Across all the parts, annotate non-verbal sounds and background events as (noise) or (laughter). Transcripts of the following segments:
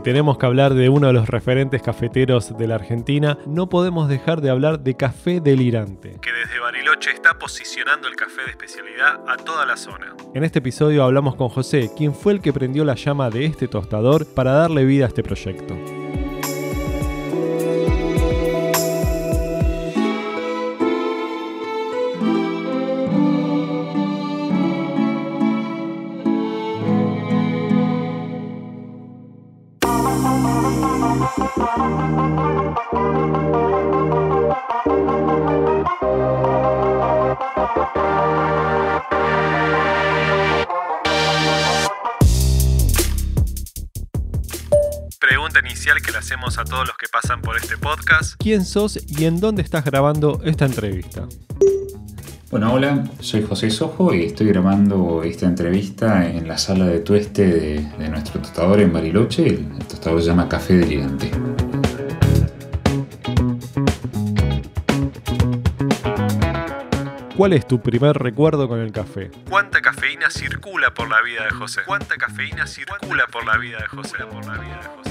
si tenemos que hablar de uno de los referentes cafeteros de la Argentina, no podemos dejar de hablar de Café Delirante, que desde Bariloche está posicionando el café de especialidad a toda la zona. En este episodio hablamos con José, quien fue el que prendió la llama de este tostador para darle vida a este proyecto. Pregunta inicial que le hacemos a todos los que pasan por este podcast. ¿Quién sos y en dónde estás grabando esta entrevista? Bueno, hola, soy José Sojo y estoy grabando esta entrevista en la sala de tueste de, de nuestro tostador en Bariloche. El, el tostador se llama Café Delirante. ¿Cuál es tu primer recuerdo con el café? ¿Cuánta cafeína circula por la vida de José? ¿Cuánta cafeína circula por la vida de José? Por la vida de José.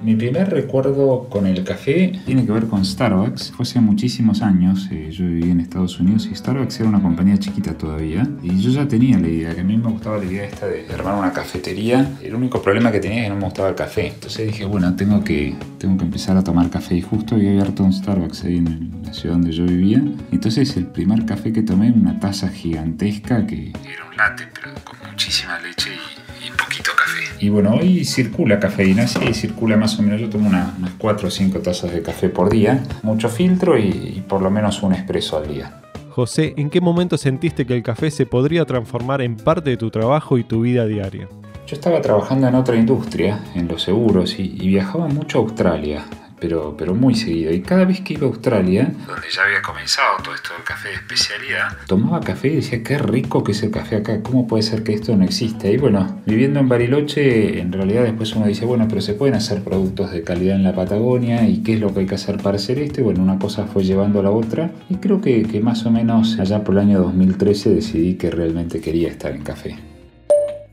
Mi primer recuerdo con el café tiene que ver con Starbucks. Fue hace muchísimos años, eh, yo vivía en Estados Unidos y Starbucks era una compañía chiquita todavía. Y yo ya tenía la idea, que a mí me gustaba la idea esta de armar una cafetería. El único problema que tenía es que no me gustaba el café. Entonces dije, bueno, tengo que, tengo que empezar a tomar café. Y justo había abierto un Starbucks ahí en la ciudad donde yo vivía. Entonces el primer café que tomé, una taza gigantesca que era un latte, pero con muchísima leche y, y poquito café. Y bueno, hoy circula cafeína, sí, circula más o menos. Yo tomo una- unas 4 o 5 tazas de café por día, mucho filtro y, y por lo menos un espresso al día. José, ¿en qué momento sentiste que el café se podría transformar en parte de tu trabajo y tu vida diaria? Yo estaba trabajando en otra industria, en los seguros, y, y viajaba mucho a Australia, pero, pero muy seguido. Y cada vez que iba a Australia, donde ya había comenzado todo esto del café de especialidad, tomaba café y decía, qué rico que es el café acá, ¿cómo puede ser que esto no existe? Y bueno, viviendo en Bariloche, en realidad después uno dice, bueno, pero se pueden hacer productos de calidad en la Patagonia, ¿y qué es lo que hay que hacer para hacer esto? Y bueno, una cosa fue llevando a la otra, y creo que, que más o menos allá por el año 2013 decidí que realmente quería estar en café.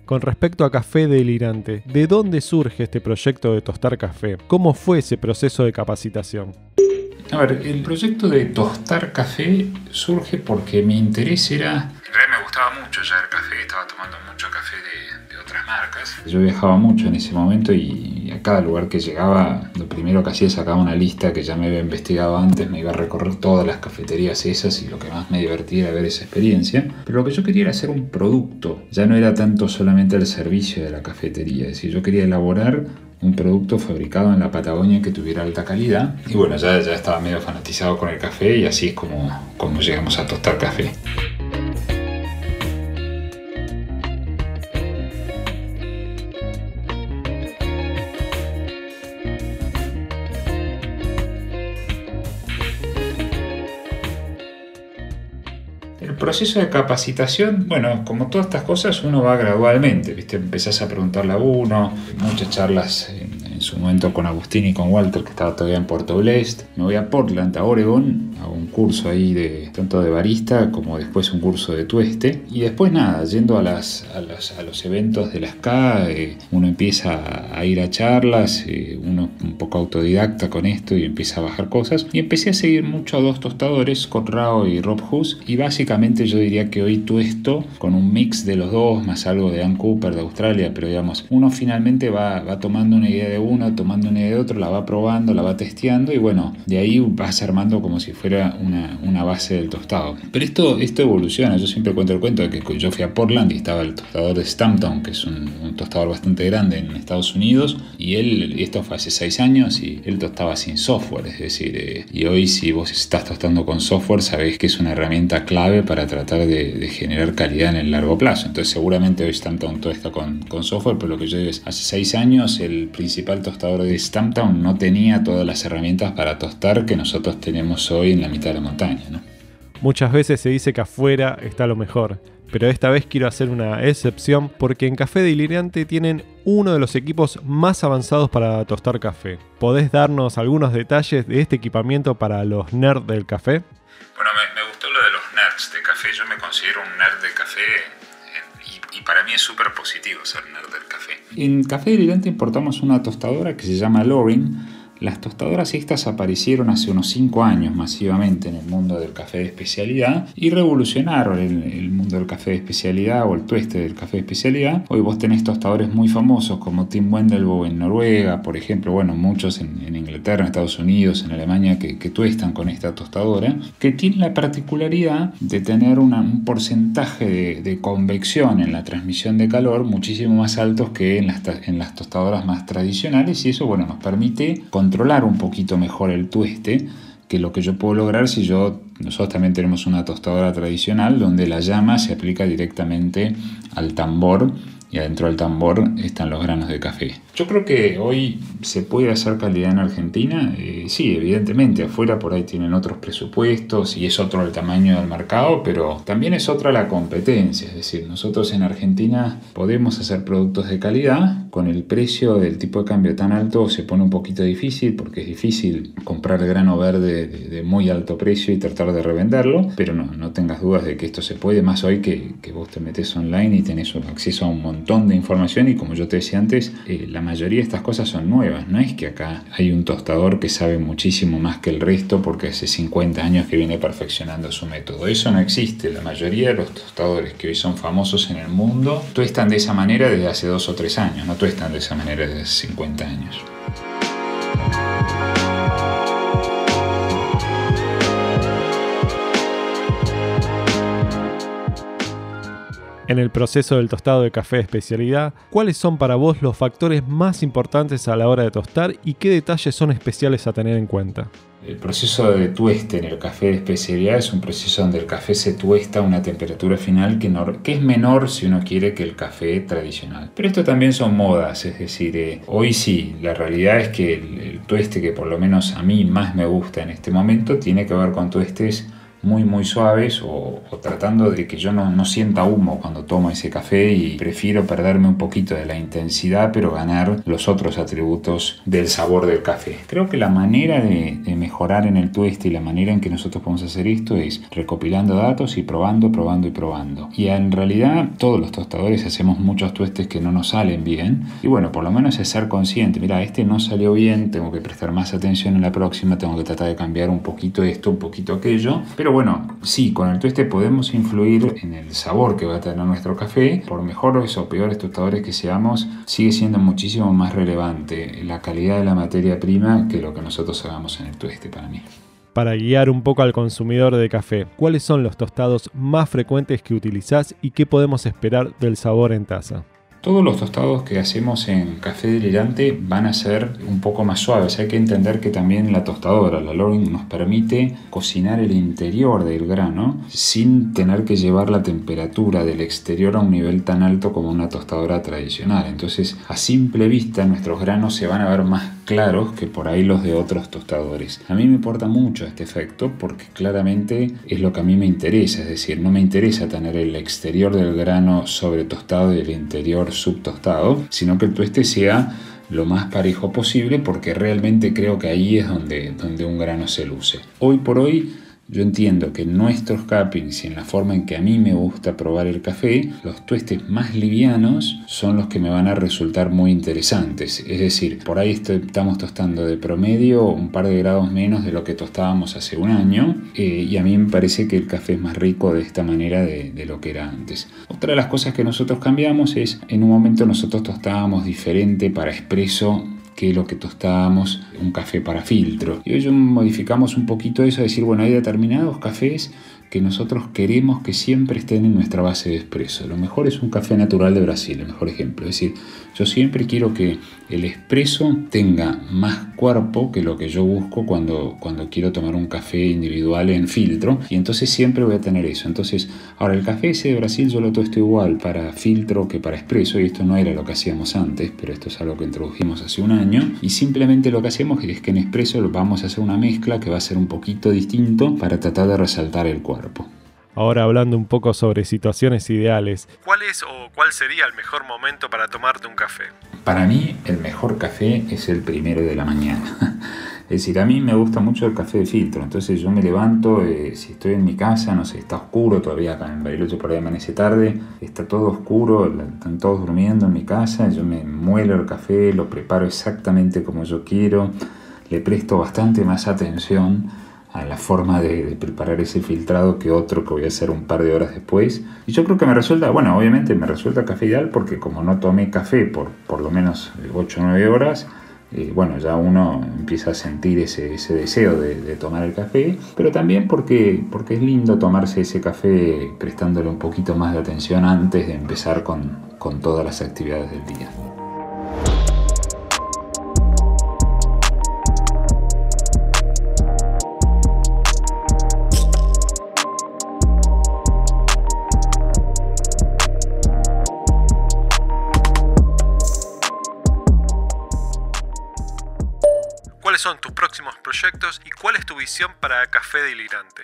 Con respecto a Café Delirante, ¿de dónde surge este proyecto de tostar café? ¿Cómo fue ese proceso de capacitación? A ver, el proyecto de tostar café surge porque mi interés era... Gustaba mucho ya el café, estaba tomando mucho café de, de otras marcas. Yo viajaba mucho en ese momento y a cada lugar que llegaba, lo primero que hacía sacaba una lista que ya me había investigado antes, me iba a recorrer todas las cafeterías esas y lo que más me divertía era ver esa experiencia. Pero lo que yo quería era hacer un producto, ya no era tanto solamente el servicio de la cafetería, es decir, yo quería elaborar un producto fabricado en la Patagonia que tuviera alta calidad. Y bueno, ya, ya estaba medio fanatizado con el café y así es como, como llegamos a tostar café. Proceso de capacitación, bueno, como todas estas cosas, uno va gradualmente, ¿viste? Empezás a preguntarle a uno, muchas charlas su momento con Agustín y con Walter, que estaba todavía en Puerto Blest. Me voy a Portland, a Oregon, hago un curso ahí de tanto de barista como después un curso de tueste. Y después nada, yendo a, las, a, los, a los eventos de las K, eh, uno empieza a, ir a charlas, eh, uno un poco autodidacta con esto y empieza a bajar cosas. Y empecé a seguir mucho a dos tostadores, Scott Rao y Rob Hus, y básicamente yo diría que hoy tuesto con un mix de los dos, más algo de Dan Cooper de Australia, pero digamos, uno finalmente va, va tomando una idea de uno, tomando una idea de otro, la va probando, la va testeando y bueno, de ahí vas armando como si fuera una, una base del tostado. Pero esto, esto evoluciona, yo siempre cuento el cuento de que yo fui a Portland y estaba el tostador de Stamptown, que es un, un tostador bastante grande en Estados Unidos, y él, esto fue hace seis años, y él tostaba sin software, es decir, eh, y hoy si vos estás tostando con software, sabés que es una herramienta clave para tratar de, de, generar calidad en el largo plazo. Entonces seguramente hoy Stamptown todo está con, con, software, pero lo que yo digo es, hace seis años el principal tostador de Stamptown no tenía todas las herramientas para tostar que nosotros tenemos hoy en la mitad de la montaña. ¿no? Muchas veces se dice que afuera está lo mejor, pero esta vez quiero hacer una excepción porque en Café Delirante tienen uno de los equipos más avanzados para tostar café. ¿Podés darnos algunos detalles de este equipamiento para los nerds del café? Bueno, me, me gustó lo de los nerds de café. Yo me considero un nerd de café y, para mí es súper positivo ser nerd del café. En Café Delirante importamos una tostadora que se llama Loring las tostadoras estas aparecieron hace unos 5 años masivamente en el mundo del café de especialidad y revolucionaron el, mundo del café de especialidad o el tueste del café de especialidad. Hoy vos tenés tostadores muy famosos como Tim Wendelbo en Noruega, por ejemplo, bueno, muchos en, Inglaterra, en Estados Unidos, en Alemania que, que, tuestan con esta tostadora, que tiene la particularidad de tener un porcentaje de, de, convección en la transmisión de calor muchísimo más altos que en las, en las tostadoras más tradicionales y eso, bueno, nos permite controlar un poquito mejor el tueste que lo que yo puedo lograr si yo nosotros también tenemos una tostadora tradicional donde la llama se aplica directamente al tambor y adentro del tambor están los granos de café. Yo creo que hoy se puede hacer calidad en Argentina. Eh, sí, evidentemente, afuera por ahí tienen otros presupuestos y es otro el tamaño del mercado, pero también es otra la competencia. Es decir, nosotros en Argentina podemos hacer productos de calidad. Con el precio del tipo de cambio tan alto se pone un poquito difícil porque es difícil comprar grano verde de, muy alto precio y tratar de revenderlo. Pero no, no tengas dudas de que esto se puede, más hoy que, que vos te metes online y tenés acceso a un montón de información y como yo te decía antes, eh, la mayoría de estas cosas son nuevas. No es que acá hay un tostador que sabe muchísimo más que el resto porque hace 50 años que viene perfeccionando su método. Eso no existe. La mayoría de los tostadores que hoy son famosos en el mundo tuestan de esa manera desde hace dos o tres años, no tuestan de esa manera desde hace 50 años. En el proceso del tostado de café de especialidad, ¿cuáles son para vos los factores más importantes a la hora de tostar y qué detalles son especiales a tener en cuenta? El proceso de tueste en el café de especialidad es un proceso donde el café se tuesta a una temperatura final que, es menor si uno quiere que el café tradicional. Pero esto también son modas, es decir, eh, hoy sí, la realidad es que el, el tueste que por lo menos a mí más me gusta en este momento tiene que ver con tuestes muy muy suaves o, tratando de que yo no, no, sienta humo cuando tomo ese café y prefiero perderme un poquito de la intensidad pero ganar los otros atributos del sabor del café. Creo que la manera de, mejorar en el tueste y la manera en que nosotros podemos hacer esto es recopilando datos y probando, probando y probando. Y en realidad todos los tostadores hacemos muchos tuestes que no nos salen bien y bueno, por lo menos es ser consciente, mira, este no salió bien, tengo que prestar más atención en la próxima, tengo que tratar de cambiar un poquito esto, un poquito aquello, pero bueno, sí, con el tueste podemos influir en el sabor que va a tener nuestro café. Por mejores o peores tostadores que seamos, sigue siendo muchísimo más relevante la calidad de la materia prima que lo que nosotros hagamos en el tueste para mí. Para guiar un poco al consumidor de café, ¿cuáles son los tostados más frecuentes que utilizás y qué podemos esperar del sabor en taza? Todos los tostados que hacemos en café delirante van a ser un poco más suaves. Hay que entender que también la tostadora, la Loring, nos permite cocinar el interior del grano sin tener que llevar la temperatura del exterior a un nivel tan alto como una tostadora tradicional. Entonces, a simple vista, nuestros granos se van a ver más claros que por ahí los de otros tostadores. A mí me importa mucho este efecto porque claramente es lo que a mí me interesa, es decir, no me interesa tener el exterior del grano sobre tostado y el interior subtostado, sino que el tueste sea lo más parejo posible porque realmente creo que ahí es donde, donde un grano se luce. Hoy por hoy yo entiendo que nuestros cappings y en la forma en que a mí me gusta probar el café, los tuestes más livianos son los que me van a resultar muy interesantes. Es decir, por ahí estamos tostando de promedio un par de grados menos de lo que tostábamos hace un año eh, y a mí me parece que el café es más rico de esta manera de, de lo que era antes. Otra de las cosas que nosotros cambiamos es, en un momento nosotros tostábamos diferente para expreso que lo que tostábamos un café para filtro. Y hoy modificamos un poquito eso, decir, bueno, hay determinados cafés que nosotros queremos que siempre estén en nuestra base de expreso. Lo mejor es un café natural de Brasil, el mejor ejemplo. Es decir, yo siempre quiero que el expreso tenga más cuerpo que lo que yo busco cuando, cuando quiero tomar un café individual en filtro. Y entonces siempre voy a tener eso. Entonces, ahora el café ese de Brasil yo lo tosto igual para filtro que para expreso. Y esto no era lo que hacíamos antes, pero esto es algo que introdujimos hace un año. Y simplemente lo que hacemos es que en expreso vamos a hacer una mezcla que va a ser un poquito distinto para tratar de resaltar el cuerpo. Ahora hablando un poco sobre situaciones ideales, ¿cuál es o cuál sería el mejor momento para tomarte un café? Para mí el mejor café es el primero de la mañana. (laughs) Es decir, a mí me gusta mucho el café de filtro, entonces yo me levanto, eh, si estoy en mi casa, no sé, está oscuro todavía acá en Bariloche por ahí amanece tarde, está todo oscuro, están todos durmiendo en mi casa, yo me muelo el café, lo preparo exactamente como yo quiero, le presto bastante más atención a la forma de, preparar ese filtrado que otro que voy a hacer un par de horas después. Y yo creo que me resulta, bueno, obviamente me resulta café ideal porque como no tomé café por por lo menos 8 o 9 horas, bueno, ya uno empieza a sentir ese, deseo de, tomar el café, pero también porque, porque es lindo tomarse ese café prestándole un poquito más de atención antes de empezar con, con todas las actividades del día. Son tus próximos proyectos y cuál es tu visión para Café Delirante?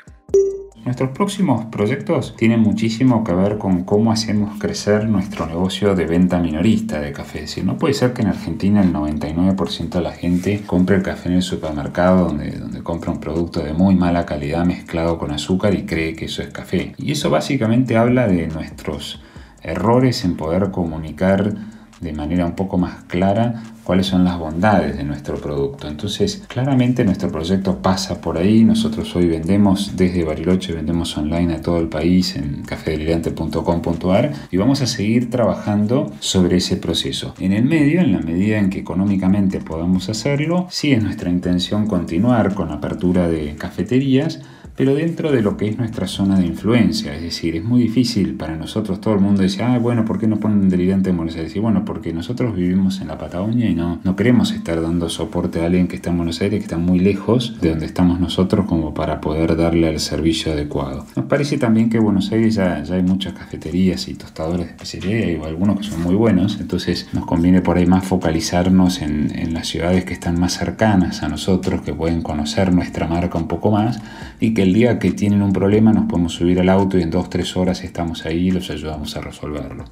Nuestros próximos proyectos tienen muchísimo que ver con cómo hacemos crecer nuestro negocio de venta minorista de café. Es no puede ser que en Argentina el 99% de la gente compre el café en el supermercado donde compra un producto de muy mala calidad mezclado con azúcar y cree que eso es café. Y eso básicamente habla de nuestros errores en poder comunicar de manera un poco más clara cuáles son las bondades de nuestro producto. Entonces, claramente nuestro proyecto pasa por ahí. Nosotros hoy vendemos desde Bariloche, vendemos online a todo el país en cafedelirante.com.ar y vamos a seguir trabajando sobre ese proceso. En el medio, en la medida en que económicamente podamos hacerlo, sí es nuestra intención continuar con apertura de cafeterías pero dentro de lo que es nuestra zona de influencia. Es decir, es muy difícil para nosotros, todo el mundo dice, ah, bueno, ¿por qué no ponen delirante en Buenos Aires? Y bueno, porque nosotros vivimos en la Patagonia y no, no queremos estar dando soporte a alguien que está en Buenos Aires, que está muy lejos de donde estamos nosotros como para poder darle el servicio adecuado. Nos parece también que en Buenos Aires ya, ya hay muchas cafeterías y tostadores de especialidad y algunos que son muy buenos, entonces nos conviene por ahí más focalizarnos en, en las ciudades que están más cercanas a nosotros, que pueden conocer nuestra marca un poco más y que el día que tienen un problema nos podemos subir al auto y en dos, tres horas estamos ahí y los ayudamos a resolverlo.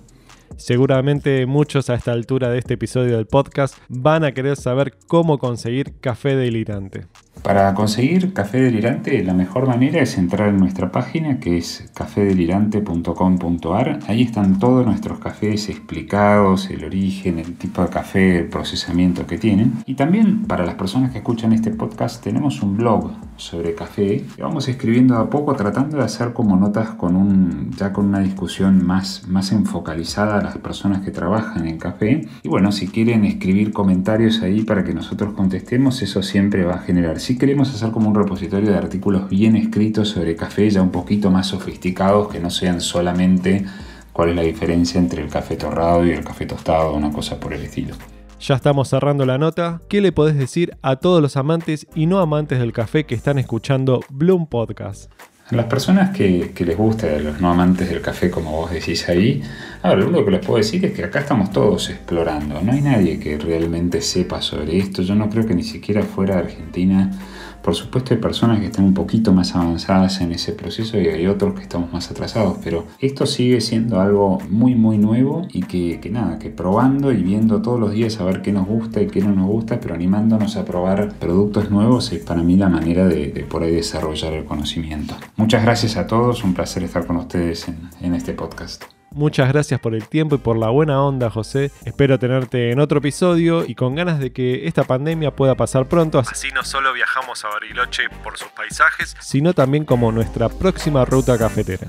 Seguramente muchos a esta altura de este episodio del podcast van a querer saber cómo conseguir café delirante. Para conseguir café delirante, la mejor manera es entrar en nuestra página que es cafedelirante.com.ar. Ahí están todos nuestros cafés explicados, el origen, el tipo de café, el procesamiento que tienen. Y también para las personas que escuchan este podcast, tenemos un blog sobre café vamos escribiendo a poco, tratando de hacer como notas con un, ya con una discusión más, más enfocalizada a las personas que trabajan en café. Y bueno, si quieren escribir comentarios ahí para que nosotros contestemos, eso siempre va a generar si queremos hacer como un repositorio de artículos bien escritos sobre café, ya un poquito más sofisticados, que no sean solamente cuál es la diferencia entre el café torrado y el café tostado, una cosa por el estilo. Ya estamos cerrando la nota. ¿Qué le podés decir a todos los amantes y no amantes del café que están escuchando Bloom Podcast? A las personas que, les gusta, a los no amantes del café, como vos decís ahí, ahora lo único que les puedo decir es que acá estamos todos explorando. No hay nadie que realmente sepa sobre esto. Yo no creo que ni siquiera fuera Argentina por supuesto hay personas que están un poquito más avanzadas en ese proceso y hay otros que estamos más atrasados, pero esto sigue siendo algo muy muy nuevo y que, nada, que probando y viendo todos los días a ver qué nos gusta y qué no nos gusta, pero animándonos a probar productos nuevos es para mí la manera de, poder desarrollar el conocimiento. Muchas gracias a todos, un placer estar con ustedes en este podcast. Muchas gracias por el tiempo y por la buena onda, José. Espero tenerte en otro episodio y con ganas de que esta pandemia pueda pasar pronto. Así no solo viajamos a Bariloche por sus paisajes, sino también como nuestra próxima ruta cafetera.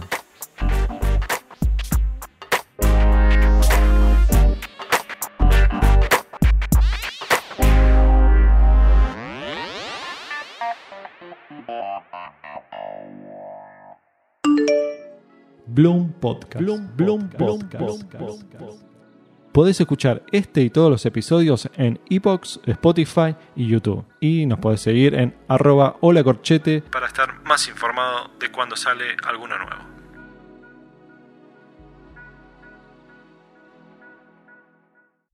Bloom Podcast. Bloom, Podcast. Podés escuchar este y todos los episodios en Epox, Spotify y YouTube. Y nos podés seguir en arroba hola corchete para estar más informado de cuando sale alguno nuevo.